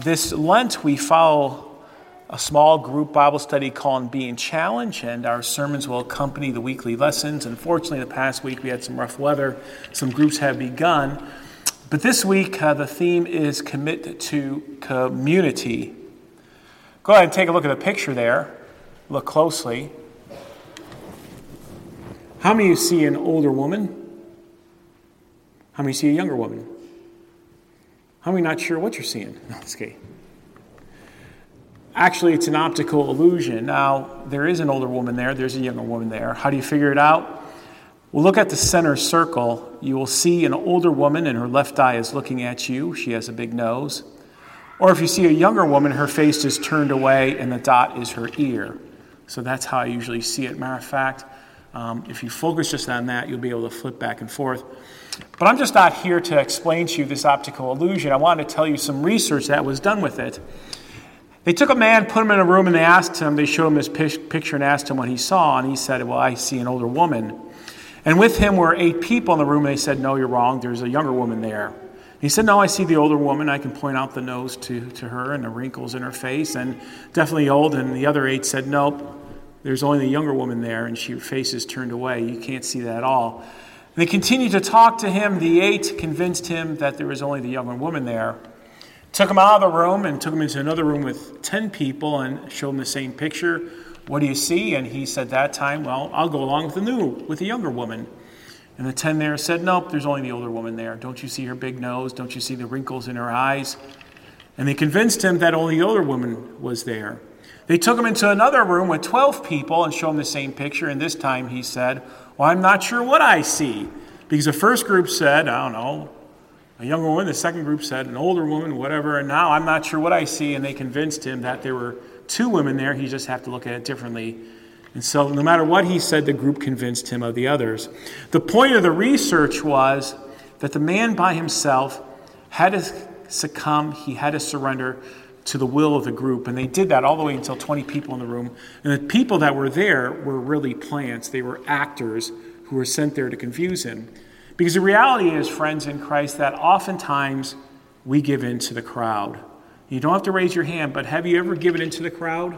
this Lent, we follow a small group Bible study called Being Challenged, and our sermons will accompany the weekly lessons. Unfortunately, the past week we had some rough weather. Some groups have begun. But this week, uh, the theme is commit to community. Go ahead and take a look at the picture there. Look closely. How many of you see an older woman? How many see a younger woman? How many not sure what you're seeing? No, it's okay. Actually, it's an optical illusion. Now, there is an older woman there, there's a younger woman there. How do you figure it out? Well, look at the center circle. You will see an older woman, and her left eye is looking at you. She has a big nose. Or if you see a younger woman, her face is turned away, and the dot is her ear. So that's how I usually see it. Matter of fact, um, if you focus just on that, you'll be able to flip back and forth. But I'm just not here to explain to you this optical illusion. I want to tell you some research that was done with it. They took a man, put him in a room, and they asked him, they showed him his picture and asked him what he saw. And he said, Well, I see an older woman. And with him were eight people in the room. And they said, No, you're wrong. There's a younger woman there. He said, No, I see the older woman. I can point out the nose to, to her and the wrinkles in her face, and definitely old. And the other eight said, Nope, there's only the younger woman there, and she, her face is turned away. You can't see that at all. They continued to talk to him. The eight convinced him that there was only the younger woman there. Took him out of the room and took him into another room with 10 people and showed him the same picture. What do you see? And he said that time, Well, I'll go along with the new, with the younger woman. And the 10 there said, Nope, there's only the older woman there. Don't you see her big nose? Don't you see the wrinkles in her eyes? And they convinced him that only the older woman was there. They took him into another room with 12 people and showed him the same picture. And this time he said, Well, I'm not sure what I see. Because the first group said, I don't know, a younger woman. The second group said an older woman, whatever. And now I'm not sure what I see. And they convinced him that there were two women there. He just have to look at it differently. And so, no matter what he said, the group convinced him of the others. The point of the research was that the man by himself had to succumb, he had to surrender to the will of the group. And they did that all the way until 20 people in the room. And the people that were there were really plants, they were actors who were sent there to confuse him. Because the reality is, friends in Christ, that oftentimes we give in to the crowd. You don't have to raise your hand, but have you ever given in to the crowd?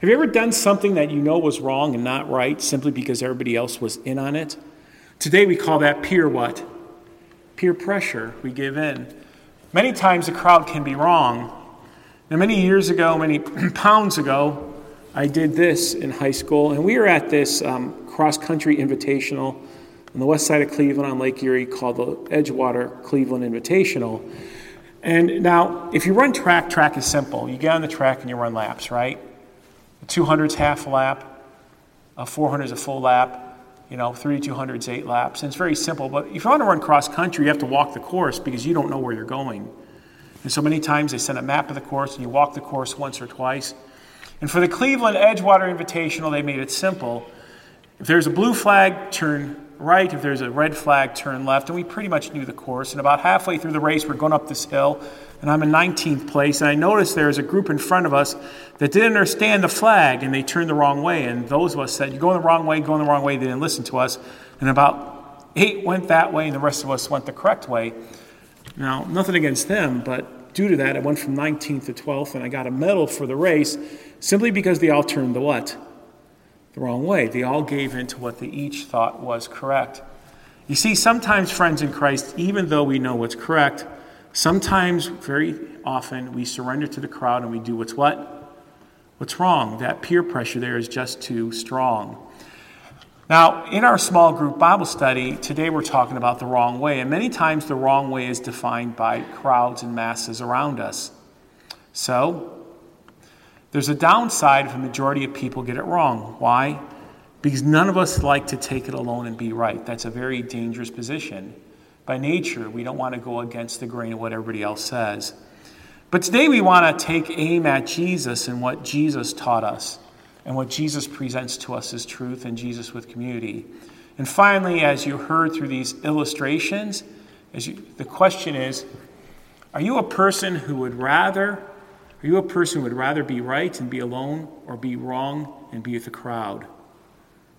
Have you ever done something that you know was wrong and not right simply because everybody else was in on it? Today we call that peer what? Peer pressure. We give in. Many times the crowd can be wrong. Now, many years ago, many pounds ago, I did this in high school, and we were at this um, cross country invitational on the west side of Cleveland on Lake Erie called the Edgewater Cleveland Invitational. And now, if you run track, track is simple. You get on the track and you run laps, right? The 200 is half a lap, a 400 is a full lap, you know, 3200 is eight laps. And it's very simple. But if you want to run cross country, you have to walk the course because you don't know where you're going. And so many times they send a map of the course and you walk the course once or twice. And for the Cleveland Edgewater Invitational, they made it simple. If there's a blue flag, turn right. If there's a red flag, turn left. And we pretty much knew the course. And about halfway through the race, we're going up this hill, and I'm in 19th place. And I noticed there was a group in front of us that didn't understand the flag, and they turned the wrong way. And those of us said, You're going the wrong way, going the wrong way. They didn't listen to us. And about eight went that way, and the rest of us went the correct way. Now, nothing against them, but due to that, I went from 19th to 12th, and I got a medal for the race simply because they all turned the what? the wrong way. They all gave in to what they each thought was correct. You see, sometimes, friends in Christ, even though we know what's correct, sometimes, very often, we surrender to the crowd and we do what's what? What's wrong? That peer pressure there is just too strong. Now, in our small group Bible study, today we're talking about the wrong way. And many times the wrong way is defined by crowds and masses around us. So, there's a downside if a majority of people get it wrong. Why? Because none of us like to take it alone and be right. That's a very dangerous position. By nature, we don't want to go against the grain of what everybody else says. But today we want to take aim at Jesus and what Jesus taught us and what Jesus presents to us as truth and Jesus with community. And finally, as you heard through these illustrations, as you, the question is are you a person who would rather are you a person who would rather be right and be alone or be wrong and be with the crowd?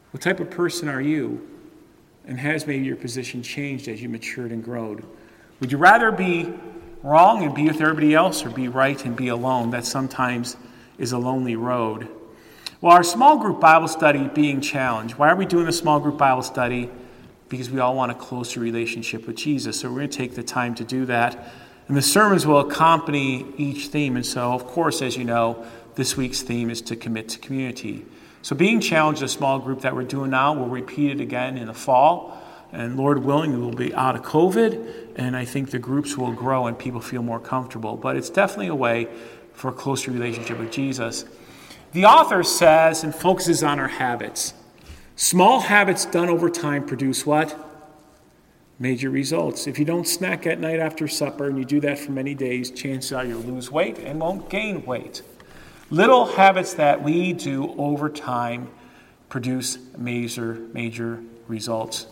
What type of person are you? And has maybe your position changed as you matured and growed? Would you rather be wrong and be with everybody else or be right and be alone. That sometimes is a lonely road. Well, our small group Bible study being challenged. Why are we doing a small group Bible study? Because we all want a closer relationship with Jesus. So we're going to take the time to do that. And the sermons will accompany each theme. And so, of course, as you know, this week's theme is to commit to community. So, being challenged, a small group that we're doing now, we'll repeat it again in the fall. And Lord willing, we'll be out of COVID. And I think the groups will grow and people feel more comfortable. But it's definitely a way for a closer relationship with Jesus. The author says and focuses on our habits. Small habits done over time produce what? Major results. If you don't snack at night after supper and you do that for many days, chances are you'll lose weight and won't gain weight. Little habits that we do over time produce major, major results.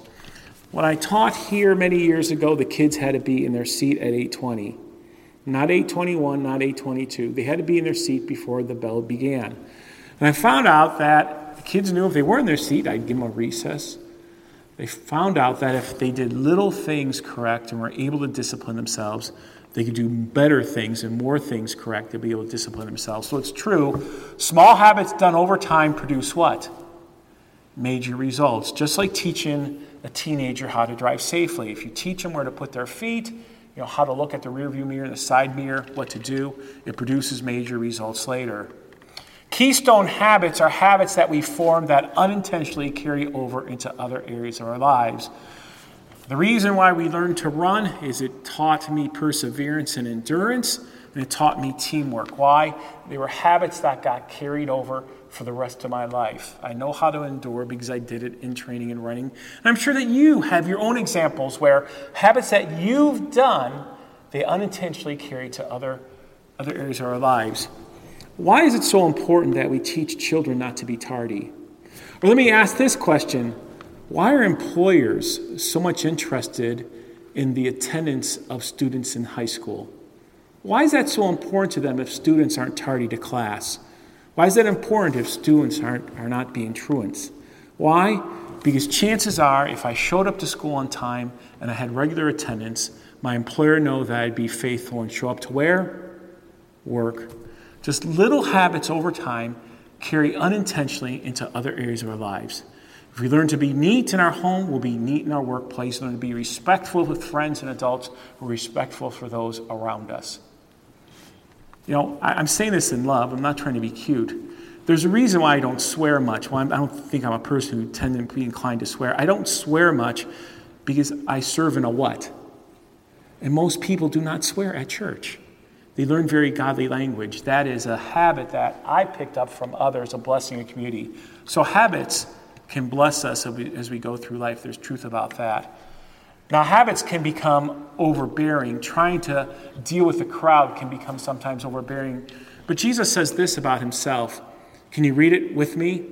When I taught here many years ago, the kids had to be in their seat at 820. Not 821, not 822. They had to be in their seat before the bell began. And I found out that the kids knew if they were in their seat, I'd give them a recess. They found out that if they did little things correct and were able to discipline themselves, they could do better things and more things correct. They'd be able to discipline themselves. So it's true. Small habits done over time produce what? Major results. Just like teaching a teenager how to drive safely. If you teach them where to put their feet, you know, how to look at the rearview mirror, the side mirror, what to do, it produces major results later. Keystone habits are habits that we form that unintentionally carry over into other areas of our lives. The reason why we learned to run is it taught me perseverance and endurance, and it taught me teamwork. Why? They were habits that got carried over for the rest of my life. I know how to endure because I did it in training and running. And I'm sure that you have your own examples where habits that you've done, they unintentionally carry to other, other areas of our lives. Why is it so important that we teach children not to be tardy? Or let me ask this question Why are employers so much interested in the attendance of students in high school? Why is that so important to them if students aren't tardy to class? Why is that important if students aren't, are not being truants? Why? Because chances are, if I showed up to school on time and I had regular attendance, my employer know that I'd be faithful and show up to where? Work. Just little habits over time carry unintentionally into other areas of our lives. If we learn to be neat in our home, we'll be neat in our workplace. Learn to be respectful with friends and adults, we're respectful for those around us. You know, I, am saying this in love. I'm not trying to be cute. There's a reason why I don't swear much. Well, I don't think I'm a person who tends to be inclined to swear. I don't swear much because I serve in a what? And most people do not swear at church. They learn very godly language. That is a habit that I picked up from others, a blessing in community. So habits can bless us as we, as we go through life. There's truth about that. Now, habits can become overbearing. Trying to deal with the crowd can become sometimes overbearing. But Jesus says this about himself. Can you read it with me?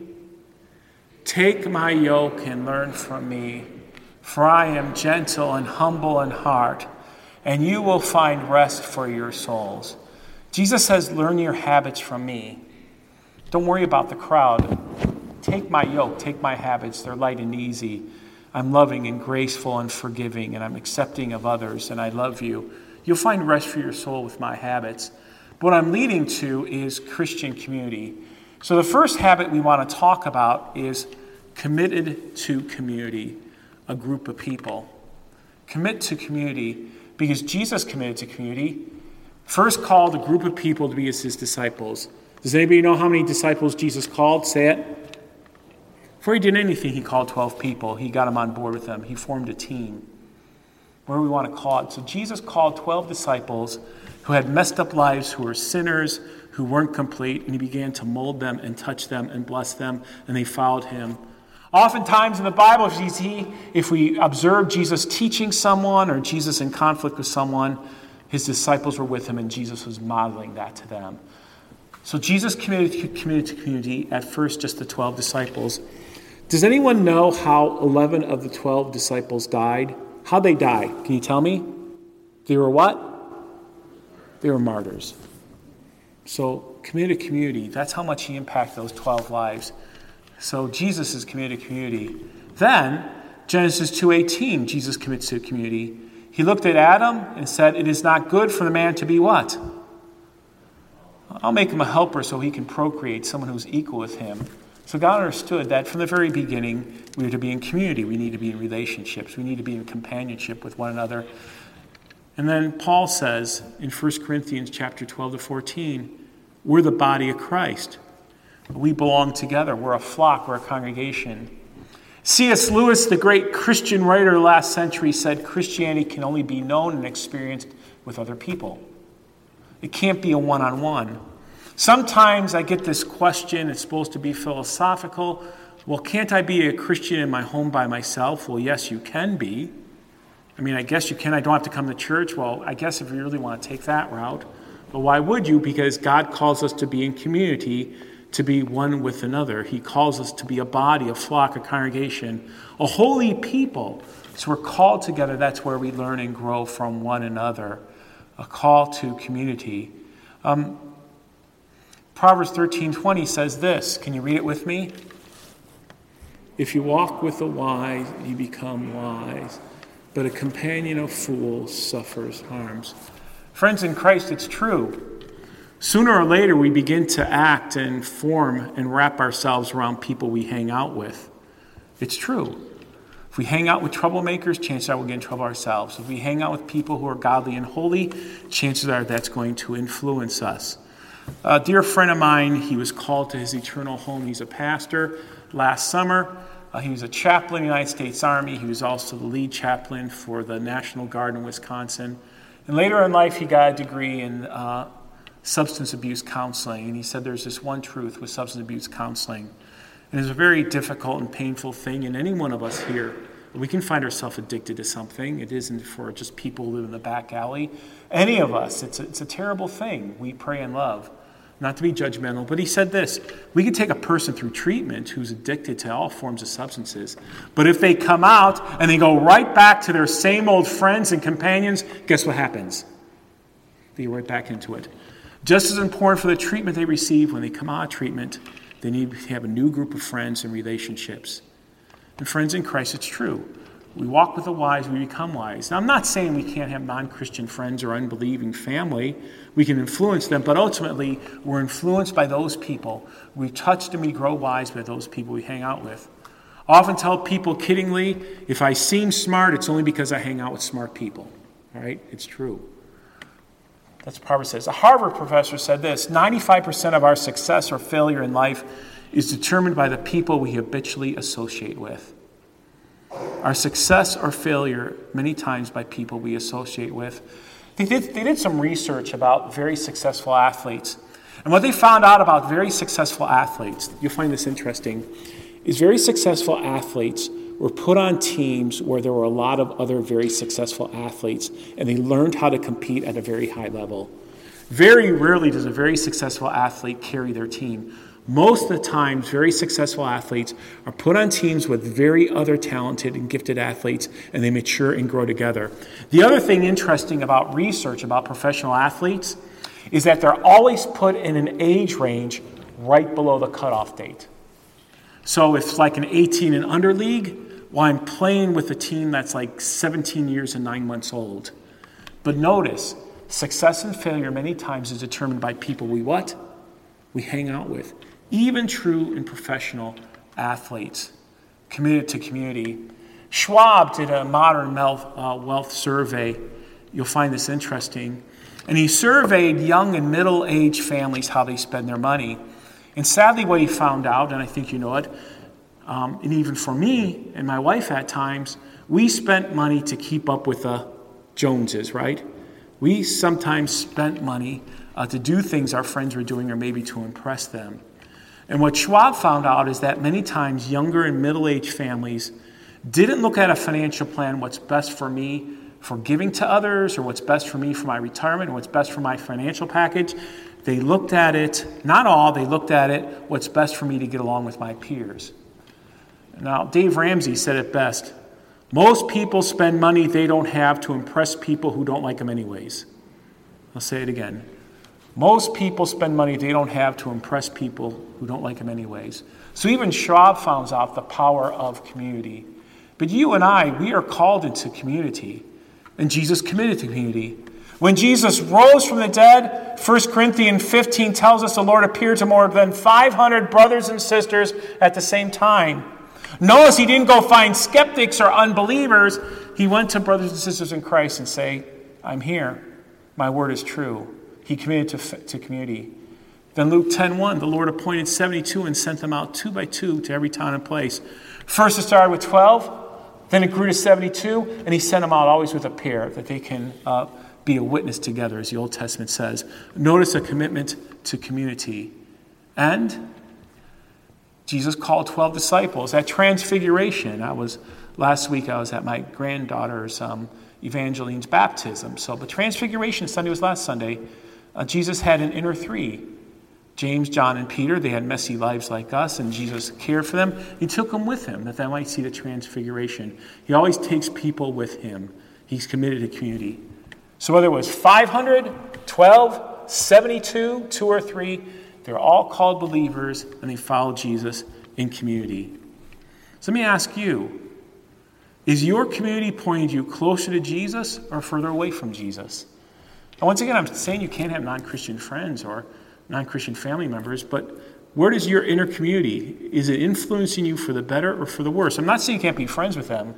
Take my yoke and learn from me, for I am gentle and humble in heart, and you will find rest for your souls. Jesus says, Learn your habits from me. Don't worry about the crowd. Take my yoke, take my habits. They're light and easy. I'm loving and graceful and forgiving, and I'm accepting of others, and I love you. You'll find rest for your soul with my habits. But what I'm leading to is Christian community. So, the first habit we want to talk about is committed to community, a group of people. Commit to community because Jesus committed to community. First called a group of people to be his disciples. Does anybody know how many disciples Jesus called? Say it. Before he did anything, he called 12 people. He got them on board with him. He formed a team. Where we want to call it. So Jesus called 12 disciples who had messed up lives, who were sinners, who weren't complete, and he began to mold them and touch them and bless them, and they followed him. Oftentimes in the Bible, if, if we observe Jesus teaching someone or Jesus in conflict with someone, his disciples were with him, and Jesus was modeling that to them. So Jesus committed to community, at first just the 12 disciples. Does anyone know how 11 of the 12 disciples died? How'd they died? Can you tell me? They were what? They were martyrs. So, committed community, that's how much he impacted those 12 lives. So, Jesus is committed community. Then, Genesis 2:18, Jesus commits to community. He looked at Adam and said, It is not good for the man to be what? I'll make him a helper so he can procreate, someone who's equal with him. So God understood that from the very beginning, we are to be in community. We need to be in relationships. We need to be in companionship with one another. And then Paul says in 1 Corinthians chapter 12 to 14, we're the body of Christ. We belong together. We're a flock, we're a congregation. C.S. Lewis, the great Christian writer last century, said Christianity can only be known and experienced with other people. It can't be a one on one. Sometimes I get this question, it's supposed to be philosophical. Well, can't I be a Christian in my home by myself? Well, yes, you can be. I mean, I guess you can. I don't have to come to church. Well, I guess if you really want to take that route. But why would you? Because God calls us to be in community, to be one with another. He calls us to be a body, a flock, a congregation, a holy people. So we're called together. That's where we learn and grow from one another. A call to community. Um, Proverbs 13:20 says this. Can you read it with me? If you walk with the wise, you become wise, but a companion of fools suffers harms. Friends in Christ, it's true. Sooner or later, we begin to act and form and wrap ourselves around people we hang out with. It's true. If we hang out with troublemakers, chances are we'll get in trouble ourselves. If we hang out with people who are godly and holy, chances are that's going to influence us. A dear friend of mine, he was called to his eternal home. He's a pastor. Last summer, uh, he was a chaplain in the United States Army. He was also the lead chaplain for the National Guard in Wisconsin. And later in life, he got a degree in uh, substance abuse counseling. And he said there's this one truth with substance abuse counseling. And it's a very difficult and painful thing. And any one of us here, we can find ourselves addicted to something. It isn't for just people who live in the back alley. Any of us, it's a, it's a terrible thing. We pray and love not to be judgmental, but he said this we can take a person through treatment who's addicted to all forms of substances, but if they come out and they go right back to their same old friends and companions, guess what happens? They go right back into it. Just as important for the treatment they receive when they come out of treatment, they need to have a new group of friends and relationships. And friends in Christ, it's true. We walk with the wise, we become wise. Now, I'm not saying we can't have non Christian friends or unbelieving family. We can influence them, but ultimately, we're influenced by those people. We touch and we grow wise by those people we hang out with. I often tell people kiddingly if I seem smart, it's only because I hang out with smart people. All right? It's true. That's what Harvard says. A Harvard professor said this 95% of our success or failure in life is determined by the people we habitually associate with. Our success or failure, many times by people we associate with. They did, they did some research about very successful athletes. And what they found out about very successful athletes, you'll find this interesting, is very successful athletes were put on teams where there were a lot of other very successful athletes, and they learned how to compete at a very high level. Very rarely does a very successful athlete carry their team. Most of the times, very successful athletes are put on teams with very other talented and gifted athletes, and they mature and grow together. The other thing interesting about research about professional athletes is that they're always put in an age range right below the cutoff date. So if it's like an 18 and under league, well, I'm playing with a team that's like 17 years and nine months old. But notice, success and failure many times is determined by people we what? We hang out with even true in professional athletes committed to community. Schwab did a modern uh, wealth survey. You'll find this interesting. And he surveyed young and middle aged families how they spend their money. And sadly, what he found out, and I think you know it, um, and even for me and my wife at times, we spent money to keep up with the Joneses, right? We sometimes spent money uh, to do things our friends were doing or maybe to impress them. And what Schwab found out is that many times younger and middle aged families didn't look at a financial plan, what's best for me for giving to others, or what's best for me for my retirement, or what's best for my financial package. They looked at it, not all, they looked at it, what's best for me to get along with my peers. Now, Dave Ramsey said it best most people spend money they don't have to impress people who don't like them, anyways. I'll say it again. Most people spend money they don't have to impress people who don't like them anyways. So even Schwab founds out the power of community. But you and I, we are called into community. And Jesus committed to community. When Jesus rose from the dead, 1 Corinthians 15 tells us the Lord appeared to more than 500 brothers and sisters at the same time. Notice he didn't go find skeptics or unbelievers. He went to brothers and sisters in Christ and say, I'm here. My word is true. He committed to, to community. Then Luke 10:1, the Lord appointed 72 and sent them out two by two to every town and place. First it started with 12, then it grew to 72, and he sent them out always with a pair that they can uh, be a witness together, as the Old Testament says. Notice a commitment to community. And Jesus called 12 disciples at Transfiguration. I was last week, I was at my granddaughter's um, Evangeline's baptism. So, but Transfiguration Sunday was last Sunday. Uh, Jesus had an inner three James, John, and Peter. They had messy lives like us, and Jesus cared for them. He took them with him that they might see the transfiguration. He always takes people with him. He's committed to community. So whether it was 500, 12, 72, two or three, they're all called believers and they follow Jesus in community. So let me ask you is your community pointing you closer to Jesus or further away from Jesus? And once again, I'm saying you can't have non Christian friends or non Christian family members, but where does your inner community, is it influencing you for the better or for the worse? I'm not saying you can't be friends with them.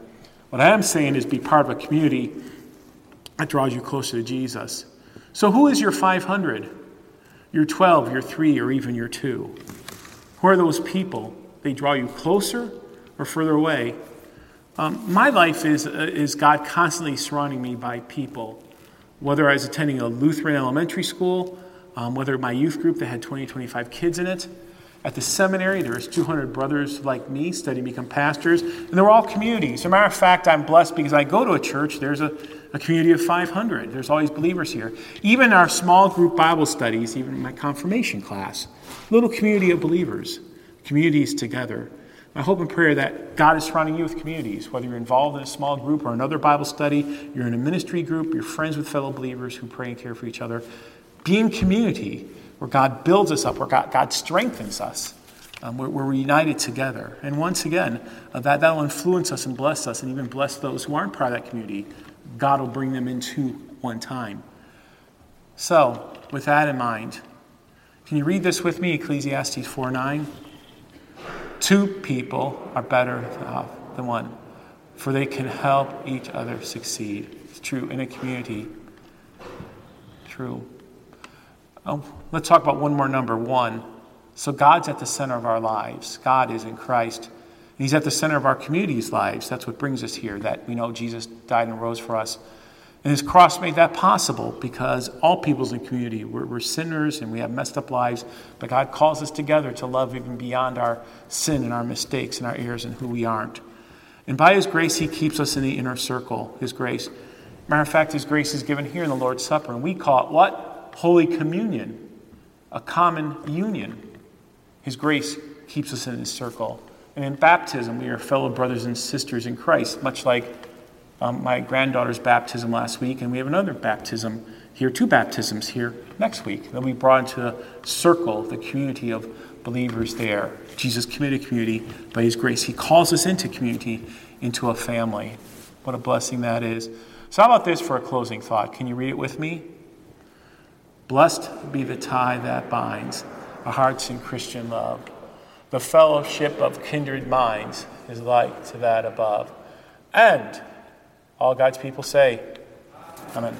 What I am saying is be part of a community that draws you closer to Jesus. So, who is your 500? Your 12, your 3, or even your 2? Who are those people? They draw you closer or further away? Um, my life is, uh, is God constantly surrounding me by people. Whether I was attending a Lutheran elementary school, um, whether my youth group that had 20, 25 kids in it, at the seminary, there was 200 brothers like me studying to become pastors, and they were all communities. As a matter of fact, I'm blessed because I go to a church, there's a, a community of 500. There's always believers here. Even our small group Bible studies, even my confirmation class, little community of believers, communities together. My hope and prayer that God is surrounding you with communities, whether you're involved in a small group or another Bible study, you're in a ministry group, you're friends with fellow believers who pray and care for each other. Be in community where God builds us up, where God, God strengthens us, um, where, where, we're united together. And once again, uh, that, that'll influence us and bless us and even bless those who aren't part of that community. God will bring them into one time. So, with that in mind, can you read this with me, Ecclesiastes 4 9? Two people are better off than one, for they can help each other succeed. It's true in a community. True. Oh, let's talk about one more number one. So God's at the center of our lives. God is in Christ. And he's at the center of our community's lives. That's what brings us here, that we know Jesus died and rose for us. And his cross made that possible because all peoples in the community, we're, we're, sinners and we have messed up lives, but God calls us together to love even beyond our sin and our mistakes and our errors and who we aren't. And by his grace, he keeps us in the inner circle, his grace. Matter of fact, his grace is given here in the Lord's Supper, and we call it what? Holy Communion, a common union. His grace keeps us in his circle. And in baptism, we are fellow brothers and sisters in Christ, much like um, my granddaughter's baptism last week, and we have another baptism here, two baptisms here next week. They'll be brought into the circle, the community of believers there. Jesus committed community by his grace. He calls us into community, into a family. What a blessing that is. So, how about this for a closing thought? Can you read it with me? Blessed be the tie that binds our hearts in Christian love. The fellowship of kindred minds is like to that above. And all God's people say, Amen.